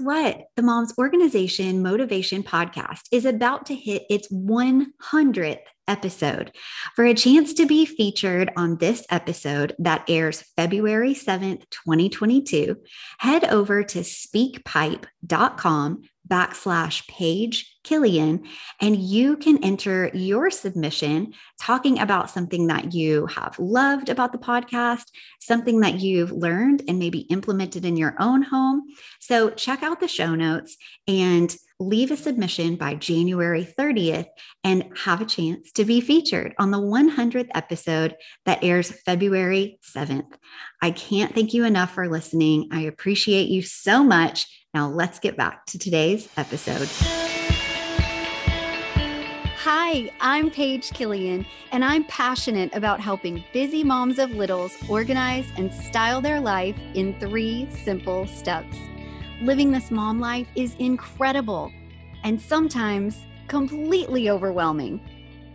What? The Moms Organization Motivation Podcast is about to hit its 100th episode. For a chance to be featured on this episode that airs February 7th, 2022, head over to speakpipe.com backslash Paige Killian, and you can enter your submission talking about something that you have loved about the podcast, something that you've learned and maybe implemented in your own home. So check out the show notes and leave a submission by January 30th and have a chance to be featured on the 100th episode that airs February 7th. I can't thank you enough for listening. I appreciate you so much. Now, let's get back to today's episode. Hi, I'm Paige Killian, and I'm passionate about helping busy moms of littles organize and style their life in three simple steps. Living this mom life is incredible and sometimes completely overwhelming.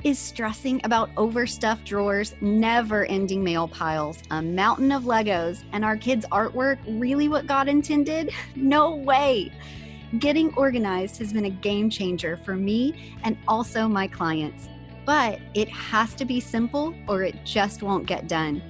Is stressing about overstuffed drawers, never ending mail piles, a mountain of Legos, and our kids' artwork really what God intended? No way. Getting organized has been a game changer for me and also my clients. But it has to be simple or it just won't get done.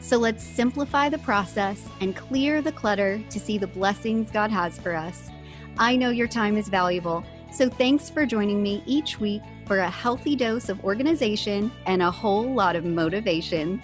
So let's simplify the process and clear the clutter to see the blessings God has for us. I know your time is valuable, so thanks for joining me each week for a healthy dose of organization and a whole lot of motivation.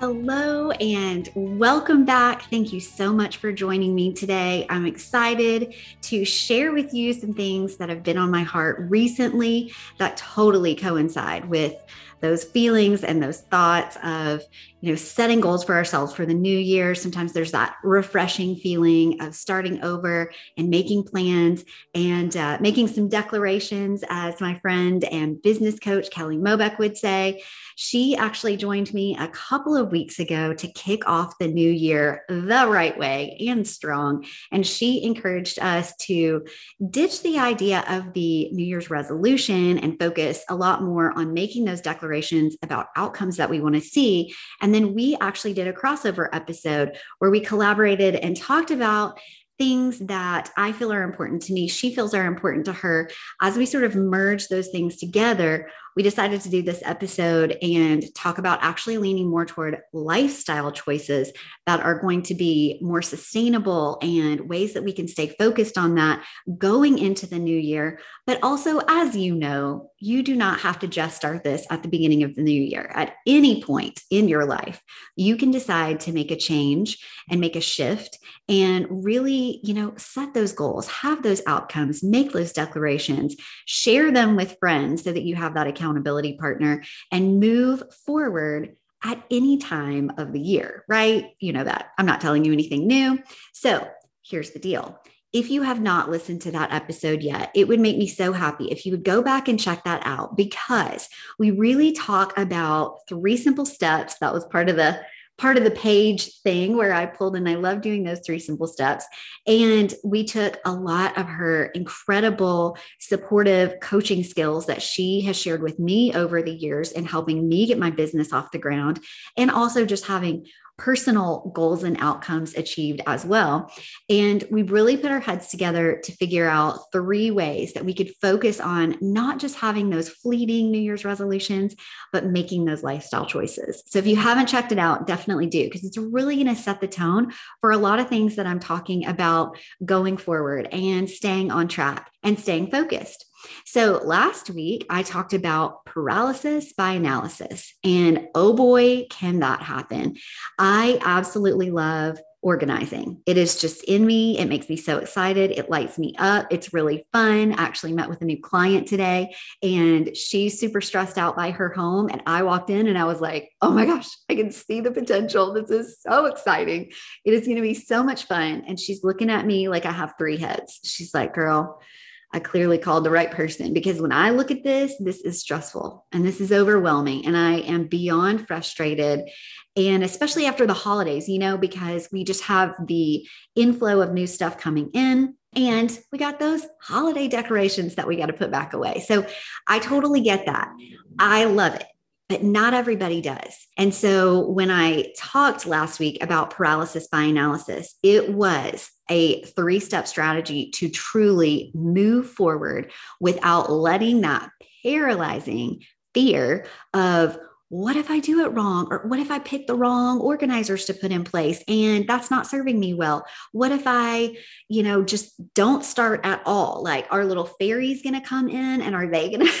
Hello and welcome back. Thank you so much for joining me today. I'm excited to share with you some things that have been on my heart recently that totally coincide with those feelings and those thoughts of you know setting goals for ourselves for the new year. Sometimes there's that refreshing feeling of starting over and making plans and uh, making some declarations as my friend and business coach kelly mobeck would say she actually joined me a couple of weeks ago to kick off the new year the right way and strong and she encouraged us to ditch the idea of the new year's resolution and focus a lot more on making those declarations about outcomes that we want to see. And then we actually did a crossover episode where we collaborated and talked about things that I feel are important to me, she feels are important to her. As we sort of merge those things together, we decided to do this episode and talk about actually leaning more toward lifestyle choices that are going to be more sustainable and ways that we can stay focused on that going into the new year. But also, as you know, you do not have to just start this at the beginning of the new year. At any point in your life, you can decide to make a change and make a shift and really, you know, set those goals, have those outcomes, make those declarations, share them with friends so that you have that accountability partner and move forward at any time of the year, right? You know that. I'm not telling you anything new. So here's the deal. If you have not listened to that episode yet, it would make me so happy if you would go back and check that out because we really talk about three simple steps. That was part of the part of the Paige thing where I pulled and I love doing those three simple steps. And we took a lot of her incredible supportive coaching skills that she has shared with me over the years in helping me get my business off the ground and also just having personal goals and outcomes achieved as well. And we really put our heads together to figure out three ways that we could focus on not just having those fleeting New Year's resolutions, but making those lifestyle choices. So if you haven't checked it out, definitely do, because it's really going to set the tone for a lot of things that I'm talking about going forward and staying on track and staying focused. So last week, I talked about paralysis by analysis, and oh boy, can that happen. I absolutely love organizing. It is just in me. It makes me so excited. It lights me up. It's really fun. I actually met with a new client today and she's super stressed out by her home. And I walked in and I was like, oh my gosh, I can see the potential. This is so exciting. It is going to be so much fun. And she's looking at me like I have three heads. She's like, girl, I clearly called the right person because when I look at this, this is stressful and this is overwhelming. And I am beyond frustrated. And especially after the holidays, you know, because we just have the inflow of new stuff coming in. And we got those holiday decorations that we got to put back away. So I totally get that. I love it but not everybody does. And so when I talked last week about paralysis by analysis, it was a three step strategy to truly move forward without letting that paralyzing fear of what if I do it wrong? Or what if I pick the wrong organizers to put in place and that's not serving me well? What if I, you know, just don't start at all? Like, our little fairies going to come in and are they going to?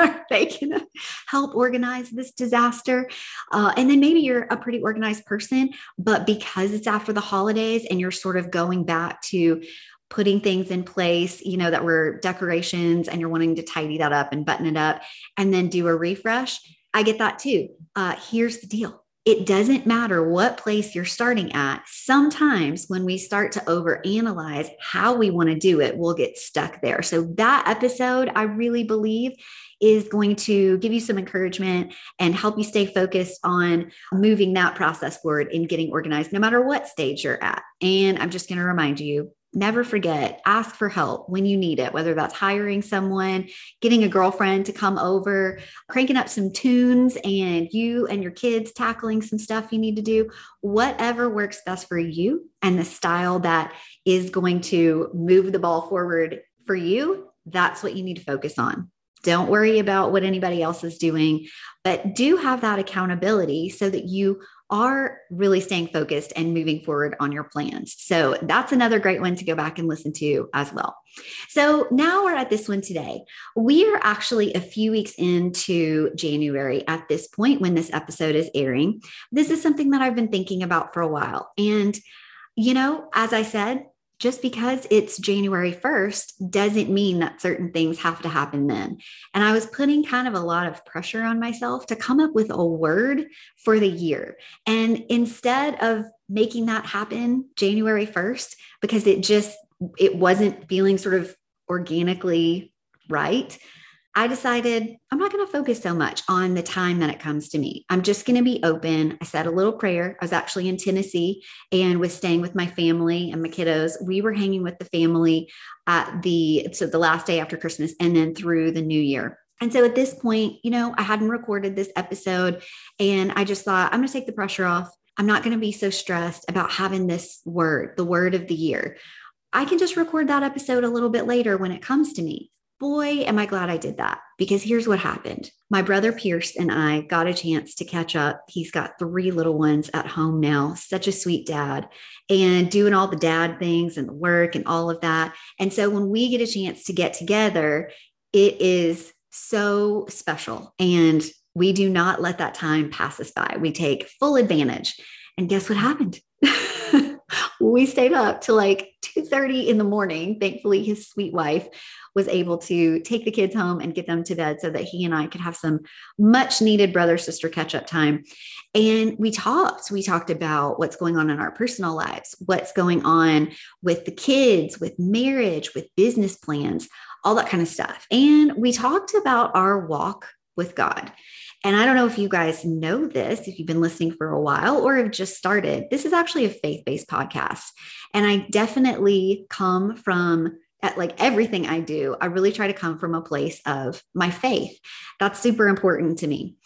are they to help organize this disaster? Uh, and then maybe you're a pretty organized person, but because it's after the holidays and you're sort of going back to putting things in place, you know, that were decorations and you're wanting to tidy that up and button it up and then do a refresh. I get that too. Uh, here's the deal it doesn't matter what place you're starting at. Sometimes when we start to overanalyze how we want to do it, we'll get stuck there. So, that episode, I really believe, is going to give you some encouragement and help you stay focused on moving that process forward and getting organized, no matter what stage you're at. And I'm just going to remind you never forget ask for help when you need it whether that's hiring someone getting a girlfriend to come over cranking up some tunes and you and your kids tackling some stuff you need to do. Whatever works best for you and the style that is going to move the ball forward for you that's what you need to focus on. Don't worry about what anybody else is doing but do have that accountability so that you are really staying focused and moving forward on your plans. So that's another great one to go back and listen to as well. So now we're at this one today. We are actually a few weeks into January at this point when this episode is airing. This is something that I've been thinking about for a while. And, you know, as I said, just because it's January 1st doesn't mean that certain things have to happen then. And I was putting kind of a lot of pressure on myself to come up with a word for the year. And instead of making that happen January 1st, because it just, it wasn't feeling sort of organically right, I decided I'm not going to focus so much on the time that it comes to me. I'm just going to be open. I said a little prayer. I was actually in Tennessee and was staying with my family and my kiddos. We were hanging with the family at the so the last day after Christmas and then through the new year. And so at this point, you know, I hadn't recorded this episode and I just thought I'm going to take the pressure off. I'm not going to be so stressed about having this word, the word of the year. I can just record that episode a little bit later when it comes to me boy, am I glad I did that. Because here's what happened my brother Pierce and I got a chance to catch up. He's got three little ones at home now, such a sweet dad, and doing all the dad things and the work and all of that. And so when we get a chance to get together, it is so special. And we do not let that time pass us by. We take full advantage. And guess what happened? we stayed up to like 2:30 in the morning. Thankfully, his sweet wife was able to take the kids home and get them to bed so that he and I could have some much needed brother sister catch up time. And we talked. We talked about what's going on in our personal lives, what's going on with the kids, with marriage, with business plans, all that kind of stuff. And we talked about our walk with God. And I don't know if you guys know this, if you've been listening for a while or have just started. This is actually a faith based podcast. And I definitely come from at like everything I do, I really try to come from a place of my faith. That's super important to me.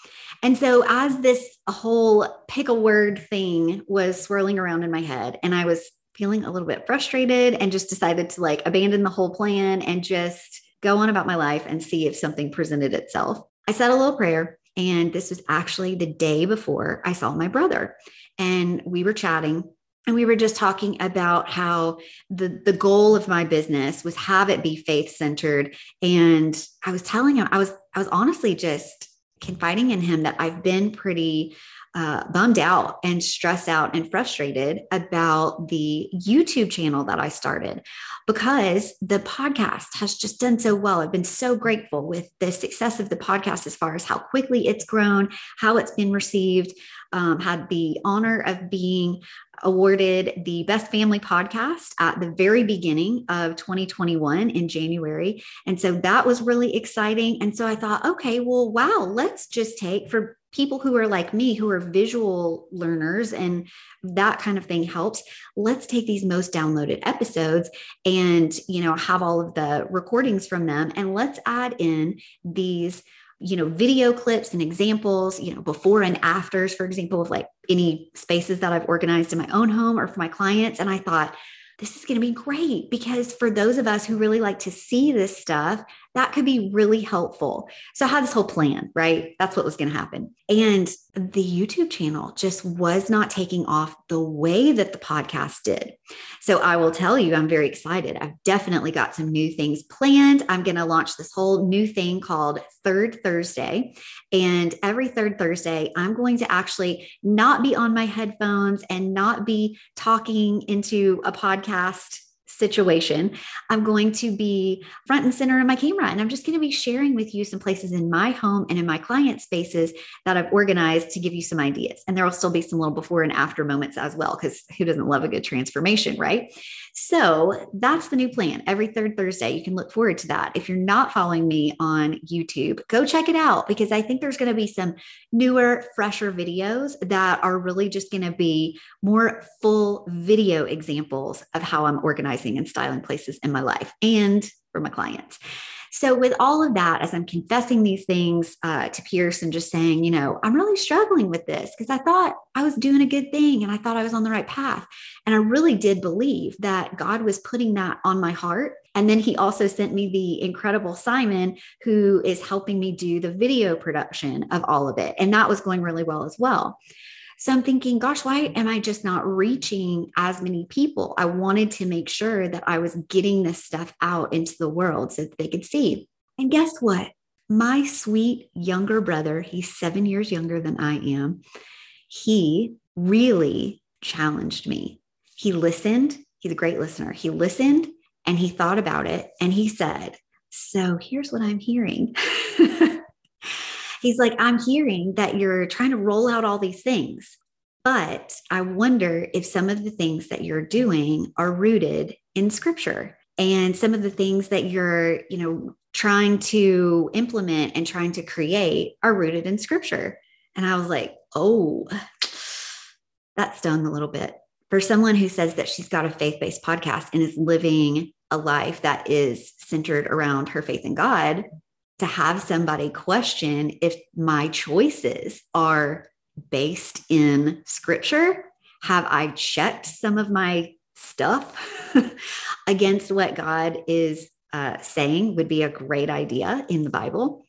And so, as this whole pick a word thing was swirling around in my head, and I was feeling a little bit frustrated and just decided to like abandon the whole plan and just go on about my life and see if something presented itself. I said a little prayer, and this was actually the day before I saw my brother. And we were chatting and we were just talking about how the the goal of my business was have it be faith centered and i was telling him i was i was honestly just confiding in him that i've been pretty uh, bummed out and stressed out and frustrated about the YouTube channel that I started because the podcast has just done so well. I've been so grateful with the success of the podcast as far as how quickly it's grown, how it's been received. Um, had the honor of being awarded the best family podcast at the very beginning of 2021 in January. And so that was really exciting. And so I thought, okay, well, wow, let's just take for people who are like me who are visual learners and that kind of thing helps. Let's take these most downloaded episodes and you know have all of the recordings from them and let's add in these you know video clips and examples you know before and afters for example of like any spaces that i've organized in my own home or for my clients. And i thought this is going to be great because for those of us who really like to see this stuff, that could be really helpful. So I had this whole plan, right? That's what was going to happen. And the YouTube channel just was not taking off the way that the podcast did. So I will tell you, I'm very excited. I've definitely got some new things planned. I'm going to launch this whole new thing called Third Thursday. And every third Thursday, I'm going to actually not be on my headphones and not be talking into a podcast situation, I'm going to be front and center in my camera. And I'm just going to be sharing with you some places in my home and in my client spaces that I've organized to give you some ideas. And there will still be some little before and after moments as well, because who doesn't love a good transformation, right? So that's the new plan. Every third Thursday, you can look forward to that. If you're not following me on YouTube, go check it out because I think there's going to be some newer, fresher videos that are really just going to be more full video examples of how I'm organizing and styling places in my life and for my clients. So, with all of that, as I'm confessing these things uh, to Pierce and just saying, you know, I'm really struggling with this because I thought I was doing a good thing and I thought I was on the right path. And I really did believe that God was putting that on my heart. And then he also sent me the incredible Simon, who is helping me do the video production of all of it. And that was going really well as well. So I'm thinking, gosh, why am I just not reaching as many people? I wanted to make sure that I was getting this stuff out into the world so that they could see. And guess what? My sweet younger brother, he's seven years younger than I am, he really challenged me. He listened. He's a great listener. He listened and he thought about it and he said, So here's what I'm hearing. He's like, I'm hearing that you're trying to roll out all these things, but I wonder if some of the things that you're doing are rooted in scripture and some of the things that you're, you know, trying to implement and trying to create are rooted in scripture. And I was like, oh, that stung a little bit. For someone who says that she's got a faith based podcast and is living a life that is centered around her faith in God, to have somebody question if my choices are based in scripture. Have I checked some of my stuff against what God is uh, saying would be a great idea in the Bible?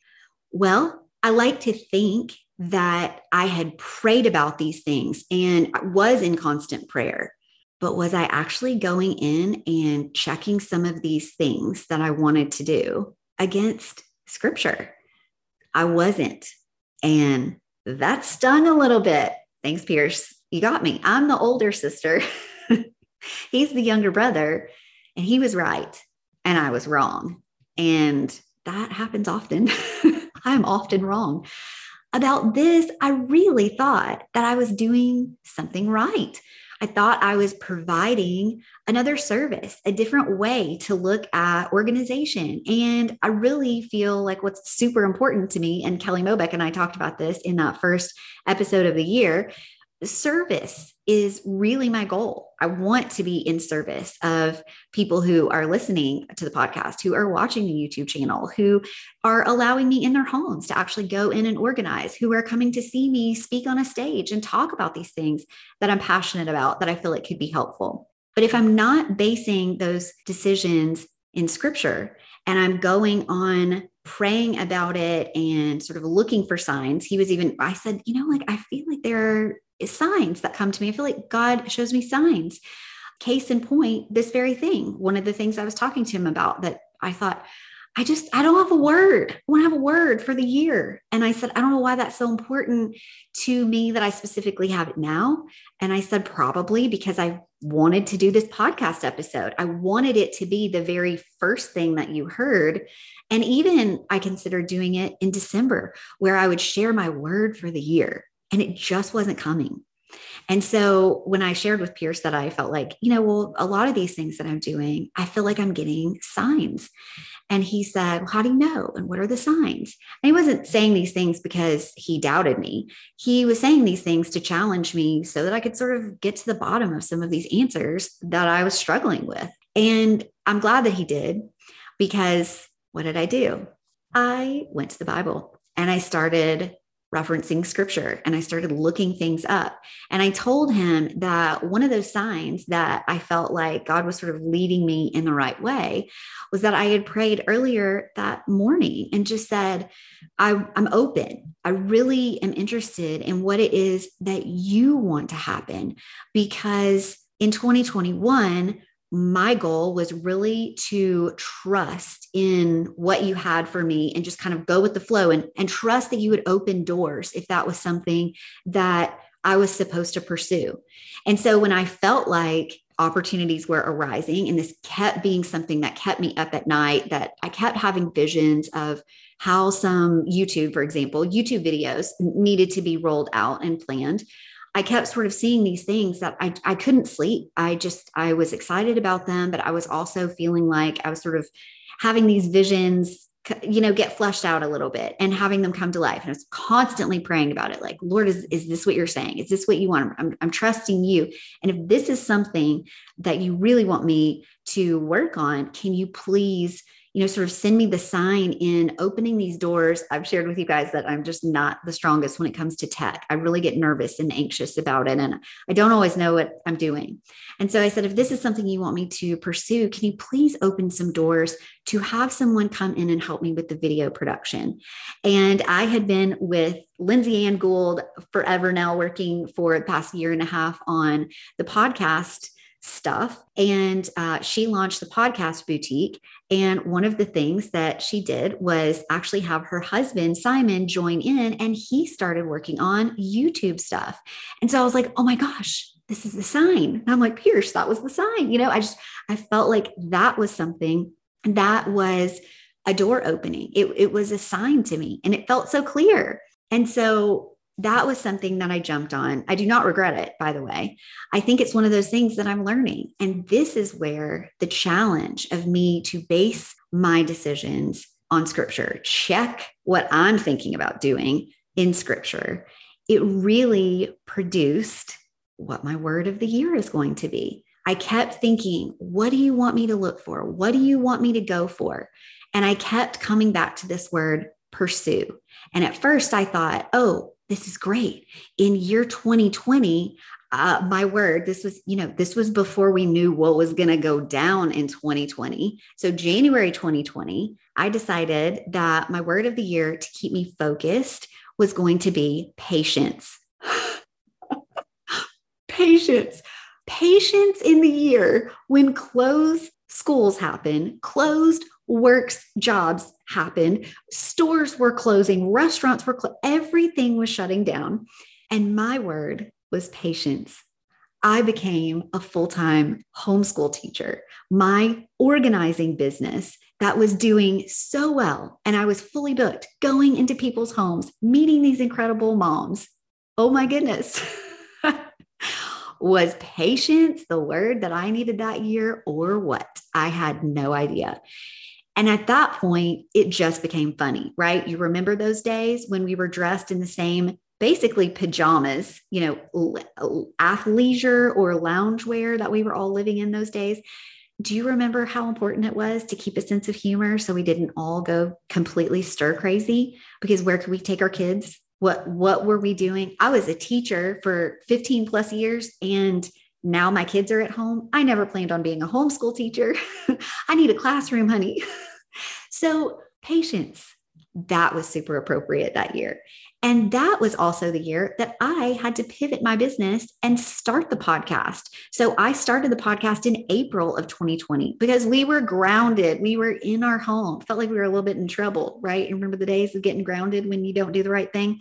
Well, I like to think that I had prayed about these things and was in constant prayer. But was I actually going in and checking some of these things that I wanted to do against scripture. I wasn't. And that stung a little bit. Thanks, Pierce. You got me. I'm the older sister. He's the younger brother, and he was right, and I was wrong. And that happens often. I'm often wrong. About this, I really thought that I was doing something right. I thought I was providing another service, a different way to look at organization. And I really feel like what's super important to me, and Kelly Mobeck and I talked about this in that first episode of the year, service is really my goal. I want to be in service of people who are listening to the podcast, who are watching the YouTube channel, who are allowing me in their homes to actually go in and organize, who are coming to see me speak on a stage and talk about these things that I'm passionate about that I feel it could be helpful. But if I'm not basing those decisions in scripture and I'm going on praying about it and sort of looking for signs, he was even, I said, you know, like I feel like there are signs that come to me. I feel like God shows me signs. Case in point, this very thing. One of the things I was talking to him about that I thought, I just, I don't have a word. I want to have a word for the year. And I said, I don't know why that's so important to me that I specifically have it now. And I said, probably because I wanted to do this podcast episode. I wanted it to be the very first thing that you heard. And even I considered doing it in December, where I would share my word for the year and it just wasn't coming. And so when I shared with Pierce that I felt like, you know, well, a lot of these things that I'm doing, I feel like I'm getting signs. And he said, well, How do you know? And what are the signs? And he wasn't saying these things because he doubted me. He was saying these things to challenge me so that I could sort of get to the bottom of some of these answers that I was struggling with. And I'm glad that he did because what did I do? I went to the Bible and I started referencing scripture and I started looking things up. And I told him that one of those signs that I felt like God was sort of leading me in the right way was that I had prayed earlier that morning and just said, I, am open. I really am interested in what it is that you want to happen because in 2021, my goal was really to trust in what you had for me and just kind of go with the flow and, and trust that you would open doors if that was something that I was supposed to pursue. And so when I felt like opportunities were arising and this kept being something that kept me up at night, that I kept having visions of how some YouTube, for example, YouTube videos needed to be rolled out and planned. I kept sort of seeing these things that I, I couldn't sleep. I just, I was excited about them, but I was also feeling like I was sort of having these visions, you know, get fleshed out a little bit and having them come to life. And I was constantly praying about it. Like, Lord, is, is this what you're saying? Is this what you want? I'm, I'm trusting you. And if this is something that you really want me to work on, can you please you know, sort of send me the sign in opening these doors. I've shared with you guys that I'm just not the strongest when it comes to tech. I really get nervous and anxious about it. And I don't always know what I'm doing. And so I said, if this is something you want me to pursue, can you please open some doors to have someone come in and help me with the video production? And I had been with Lindsay Ann Gould forever now, working for the past year and a half on the podcast stuff. And uh, she launched the podcast boutique. And one of the things that she did was actually have her husband, Simon, join in, and he started working on YouTube stuff. And so I was like, oh my gosh, this is the sign. And I'm like, Pierce, that was the sign. You know, I just, I felt like that was something that was a door opening. It, it was a sign to me and it felt so clear. And so that was something that I jumped on. I do not regret it, by the way. I think it's one of those things that I'm learning. And this is where the challenge of me to base my decisions on scripture, check what I'm thinking about doing in scripture, it really produced what my word of the year is going to be. I kept thinking, what do you want me to look for? What do you want me to go for? And I kept coming back to this word, pursue. And at first I thought, oh, this is great. In year 2020, uh, my word, this was, you know, this was before we knew what was going to go down in 2020. So, January 2020, I decided that my word of the year to keep me focused was going to be patience. patience. Patience in the year when closed schools happen, closed works jobs happened stores were closing restaurants were clo- everything was shutting down. And my word was patience. I became a full-time homeschool teacher. My organizing business that was doing so well and i was fully booked going into people's homes meeting these incredible moms. Oh my goodness Was patience the word that I needed that year or what? I had no idea. And at that point, it just became funny, right? You remember those days when we were dressed in the same basically pajamas, you know, athleisure or loungewear that we were all living in those days. Do you remember how important it was to keep a sense of humor so we didn't all go completely stir crazy? Because where could we take our kids? What what were we doing? I was a teacher for 15 plus years and now my kids are at home. I never planned on being a homeschool teacher. I need a classroom, honey. so, patience, that was super appropriate that year. And that was also the year that I had to pivot my business and start the podcast. So I started the podcast in April of 2020 because we were grounded. We were in our home. Felt like we were a little bit in trouble, right? You remember the days of getting grounded when you don't do the right thing?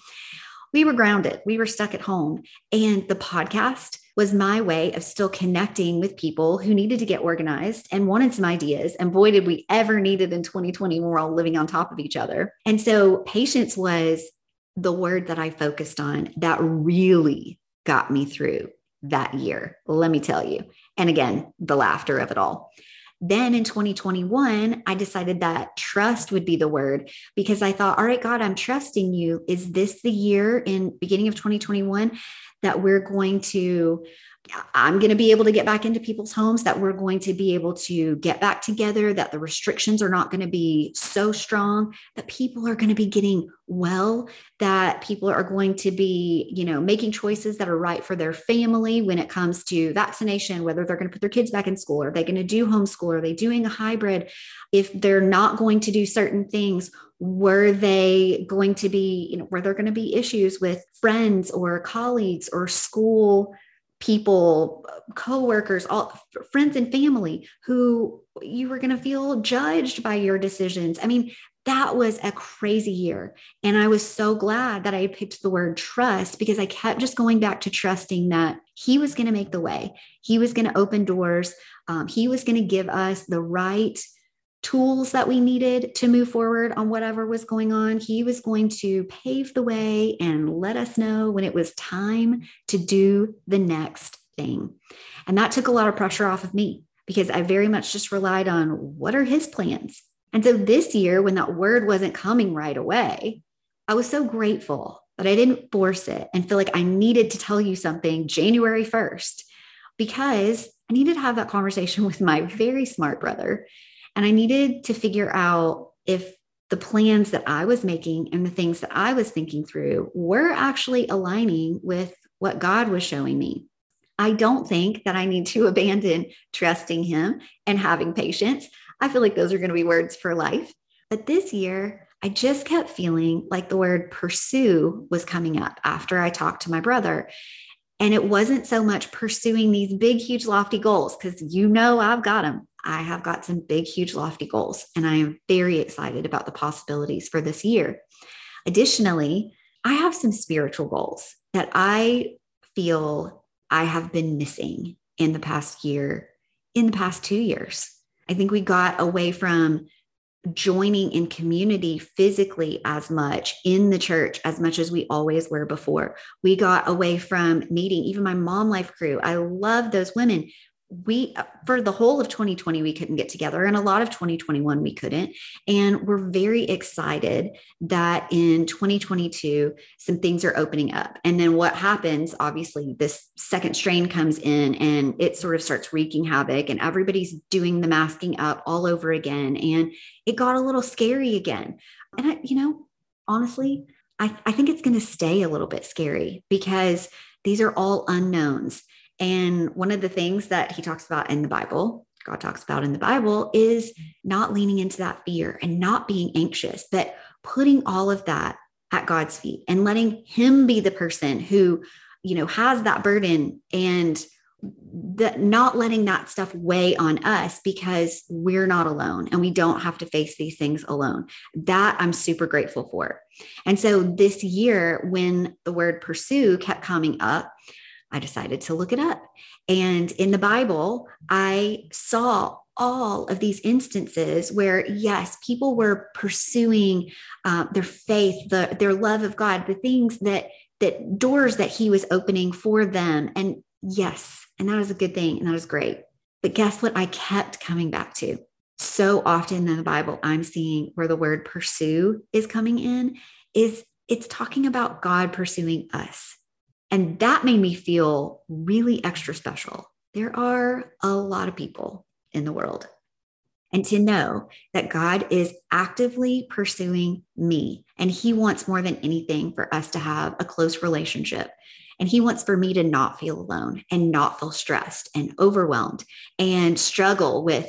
We were grounded. We were stuck at home. And the podcast was my way of still connecting with people who needed to get organized and wanted some ideas. And boy, did we ever need it in 2020 when we're all living on top of each other. And so patience was the word that I focused on that really got me through that year. Let me tell you. And again, the laughter of it all. Then in 2021, I decided that trust would be the word because I thought, all right, God, I'm trusting you. Is this the year in beginning of 2021 that we're going to I'm going to be able to get back into people's homes, that we're going to be able to get back together, that the restrictions are not going to be so strong, that people are going to be getting well, that people are going to be, you know, making choices that are right for their family when it comes to vaccination, whether they're going to put their kids back in school, are they going to do homeschool, are they doing a hybrid? If they're not going to do certain things, were they going to be, you know, were there going to be issues with friends or colleagues or school? People, coworkers, all friends and family who you were going to feel judged by your decisions. I mean, that was a crazy year. And I was so glad that I picked the word trust because I kept just going back to trusting that he was going to make the way. He was going to open doors. Um, he was going to give us the right tools that we needed to move forward on whatever was going on. He was going to pave the way and let us know when it was time to do the next thing. And that took a lot of pressure off of me because I very much just relied on what are his plans. And so this year, when that word wasn't coming right away, I was so grateful that I didn't force it and feel like I needed to tell you something January 1st because I needed to have that conversation with my very smart brother and I needed to figure out if the plans that I was making and the things that I was thinking through were actually aligning with what God was showing me. I don't think that I need to abandon trusting Him and having patience. I feel like those are going to be words for life. But this year, I just kept feeling like the word pursue was coming up after I talked to my brother. And it wasn't so much pursuing these big, huge, lofty goals, because you know I've got them. I have got some big, huge, lofty goals, and I am very excited about the possibilities for this year. Additionally, I have some spiritual goals that I feel I have been missing in the past year, in the past two years. I think we got away from joining in community physically as much in the church as much as we always were before. We got away from meeting, even my mom life crew. I love those women we for the whole of 2020 we couldn't get together and a lot of 2021 we couldn't. And we're very excited that in 2022 some things are opening up. And then what happens obviously this second strain comes in and it sort of starts wreaking havoc and everybody's doing the masking up all over again and it got a little scary again. And I, you know honestly I, I think it's going to stay a little bit scary because these are all unknowns and one of the things that he talks about in the Bible, God talks about in the Bible, is not leaning into that fear and not being anxious, but putting all of that at God's feet and letting Him be the person who, you know, has that burden and that not letting that stuff weigh on us because we're not alone and we don't have to face these things alone. That I'm super grateful for. And so this year, when the word pursue kept coming up, I decided to look it up. And in the Bible, I saw all of these instances where, yes, people were pursuing uh, their faith, the, their love of God, the things that that doors that He was opening for them, and Yes. And that was a good thing. And that was great. But guess what? I kept coming back to so often in the Bible, I'm seeing where the word pursue is coming in is it's talking about God pursuing us. And that made me feel really extra special. There are a lot of people in the world. And to know that God is actively pursuing me, and He wants more than anything for us to have a close relationship. And He wants for me to not feel alone and not feel stressed and overwhelmed and struggle with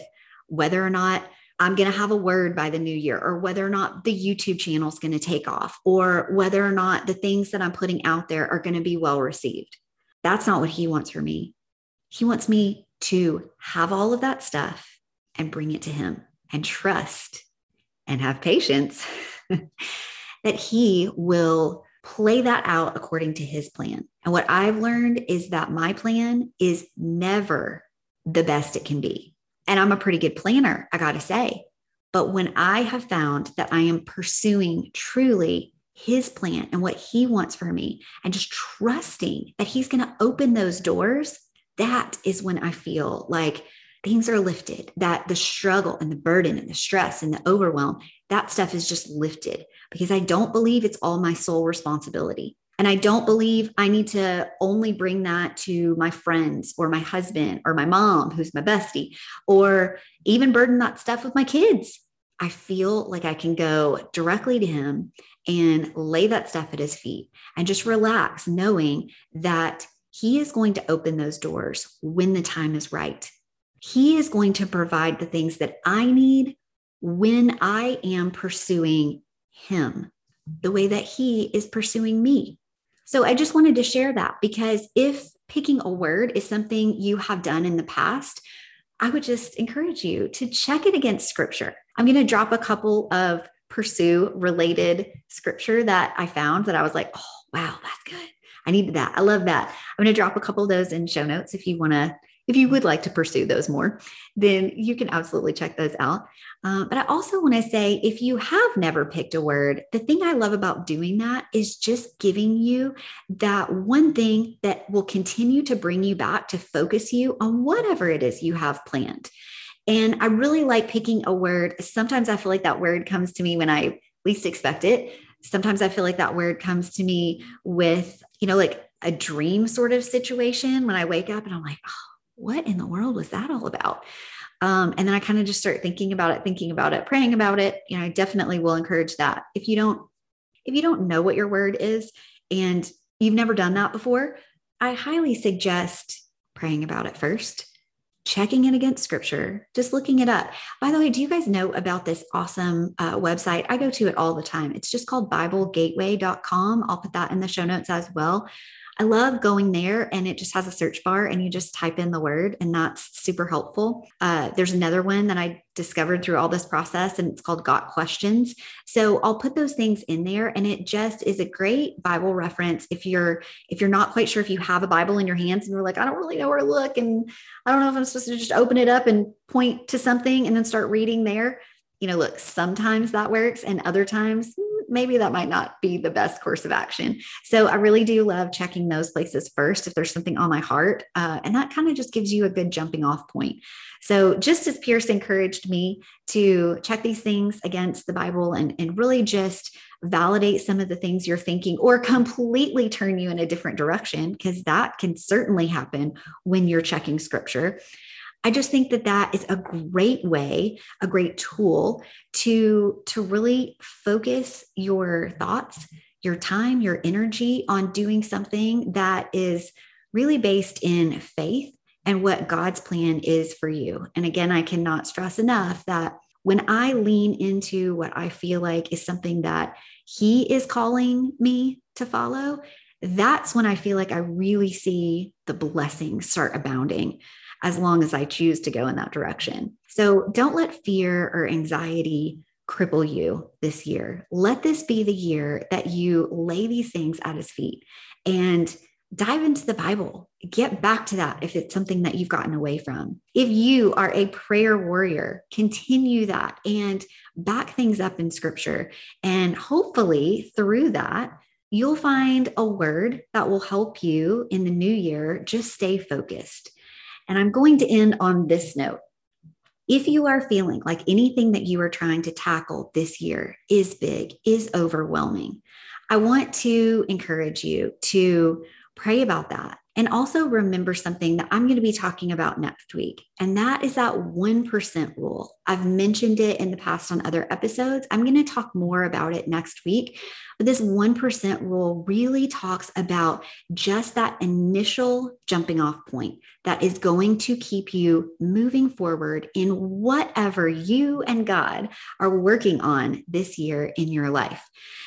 whether or not I'm going to have a word by the new year, or whether or not the YouTube channel is going to take off, or whether or not the things that I'm putting out there are going to be well received. That's not what he wants for me. He wants me to have all of that stuff and bring it to him and trust and have patience that he will play that out according to his plan. And what I've learned is that my plan is never the best it can be. And I'm a pretty good planner, I got to say. But when I have found that I am pursuing truly his plan and what he wants for me, and just trusting that he's going to open those doors, that is when I feel like things are lifted, that the struggle and the burden and the stress and the overwhelm, that stuff is just lifted because I don't believe it's all my sole responsibility. And I don't believe I need to only bring that to my friends or my husband or my mom, who's my bestie, or even burden that stuff with my kids. I feel like I can go directly to him and lay that stuff at his feet and just relax, knowing that he is going to open those doors when the time is right. He is going to provide the things that I need when I am pursuing him the way that he is pursuing me. So I just wanted to share that because if picking a word is something you have done in the past, I would just encourage you to check it against scripture. I'm going to drop a couple of pursue related scripture that I found that I was like, oh, wow, that's good. I needed that. I love that. I'm going to drop a couple of those in show notes if you want to if you would like to pursue those more, then you can absolutely check those out. Um, but I also want to say if you have never picked a word, the thing I love about doing that is just giving you that one thing that will continue to bring you back to focus you on whatever it is you have planned. And I really like picking a word. Sometimes I feel like that word comes to me when I least expect it. Sometimes I feel like that word comes to me with, you know, like a dream sort of situation when I wake up and I'm like, oh, what in the world was that all about? Um, and then I kind of just start thinking about it, thinking about it, praying about it. You know, I definitely will encourage that. If you don't, if you don't know what your word is and you've never done that before, I highly suggest praying about it first, checking it against scripture, just looking it up. By the way, do you guys know about this awesome uh, website? I go to it all the time. It's just called BibleGateway.com. I'll put that in the show notes as well. I love going there and it just has a search bar and you just type in the word and that's super helpful. Uh, there's another one that I discovered through all this process and it's called Got Questions. So I'll put those things in there and it just is a great Bible reference if you're if you're not quite sure if you have a Bible in your hands and you're like I don't really know where to look and I don't know if I'm supposed to just open it up and point to something and then start reading there. You know, look, sometimes that works and other times maybe that might not be the best course of action. So I really do love checking those places first if there's something on my heart. Uh, and that kind of just gives you a good jumping off point. So just as Pierce encouraged me to check these things against the Bible and, and really just validate some of the things you're thinking or completely turn you in a different direction, because that can certainly happen when you're checking scripture. I just think that that is a great way, a great tool to to really focus your thoughts, your time, your energy on doing something that is really based in faith and what God's plan is for you. And again, I cannot stress enough that when I lean into what I feel like is something that he is calling me to follow, that's when I feel like I really see the blessings start abounding as long as I choose to go in that direction. So don't let fear or anxiety cripple you this year. Let this be the year that you lay these things at his feet and dive into the Bible. Get back to that if it's something that you've gotten away from. If you are a prayer warrior, continue that and back things up in scripture. And hopefully, through that, you'll find a word that will help you in the new year just stay focused. And I'm going to end on this note. If you are feeling like anything that you are trying to tackle this year is big, is overwhelming, I want to encourage you to pray about that. And also remember something that I'm going to be talking about next week, and that is that 1% rule. I've mentioned it in the past on other episodes. I'm going to talk more about it next week. But this 1% rule really talks about just that initial jumping off point that is going to keep you moving forward in whatever you and God are working on this year in your life.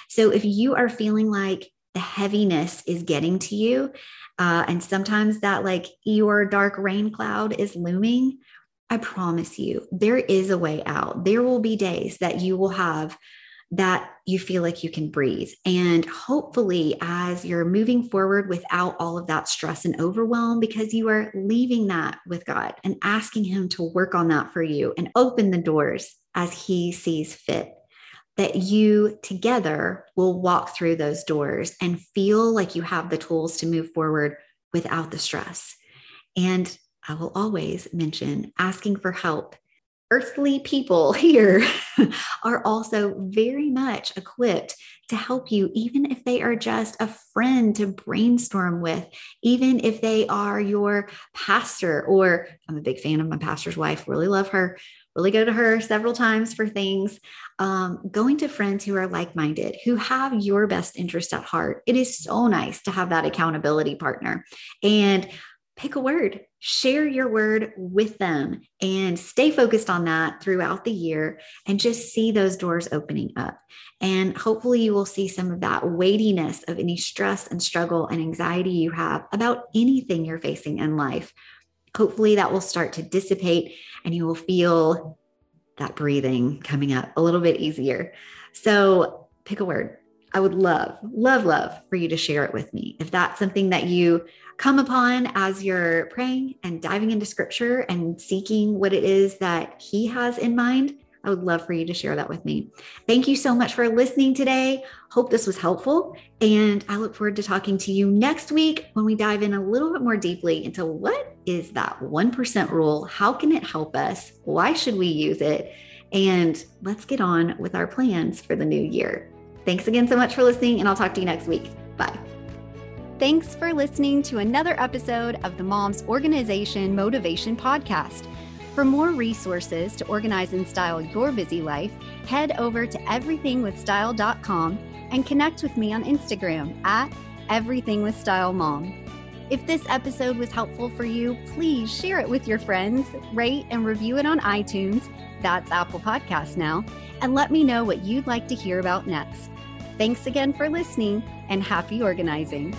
So if you are feeling like the heaviness is getting to you, uh, and sometimes that like your dark rain cloud is looming, I promise you, there is a way out. There will be days that you will have that you feel like you can breathe. And hopefully, as you're moving forward without all of that stress and overwhelm, because you are leaving that with God and asking Him to work on that for you and open the doors as He sees fit that you together will walk through those doors and feel like you have the tools to move forward without the stress. And I will always mention asking for help. Earthly people here are also very much equipped to help you, even if they are just a friend to brainstorm with, even if they are your pastor, or I'm a big fan of my pastor's wife, really love her, really go to her several times for things. Um, going to friends who are like minded, who have your best interest at heart. It is so nice to have that accountability partner. And pick a word, share your word with them, and stay focused on that throughout the year and just see those doors opening up. And hopefully, you will see some of that weightiness of any stress and struggle and anxiety you have about anything you're facing in life hopefully that will start to dissipate and you will feel that breathing coming up a little bit easier. So pick a word. I would love, love, love for you to share it with me. If that's something that you come upon as you're praying and diving into scripture and seeking what it is that He has in mind, I would love for you to share that with me. Thank you so much for listening today. Hope this was helpful. And I look forward to talking to you next week when we dive in a little bit more deeply into what is that 1% rule? How can it help us? Why should we use it? And let's get on with our plans for the new year. Thanks again so much for listening, and I'll talk to you next week. Bye. Thanks for listening to another episode of the Mom's Organization Motivation Podcast. For more resources to organize and style your busy life, head over to everythingwithstyle.com and connect with me on Instagram at everythingwithstylemom. If this episode was helpful for you, please share it with your friends, rate and review it on iTunes, that's Apple Podcasts now, and let me know what you'd like to hear about next. Thanks again for listening and happy organizing.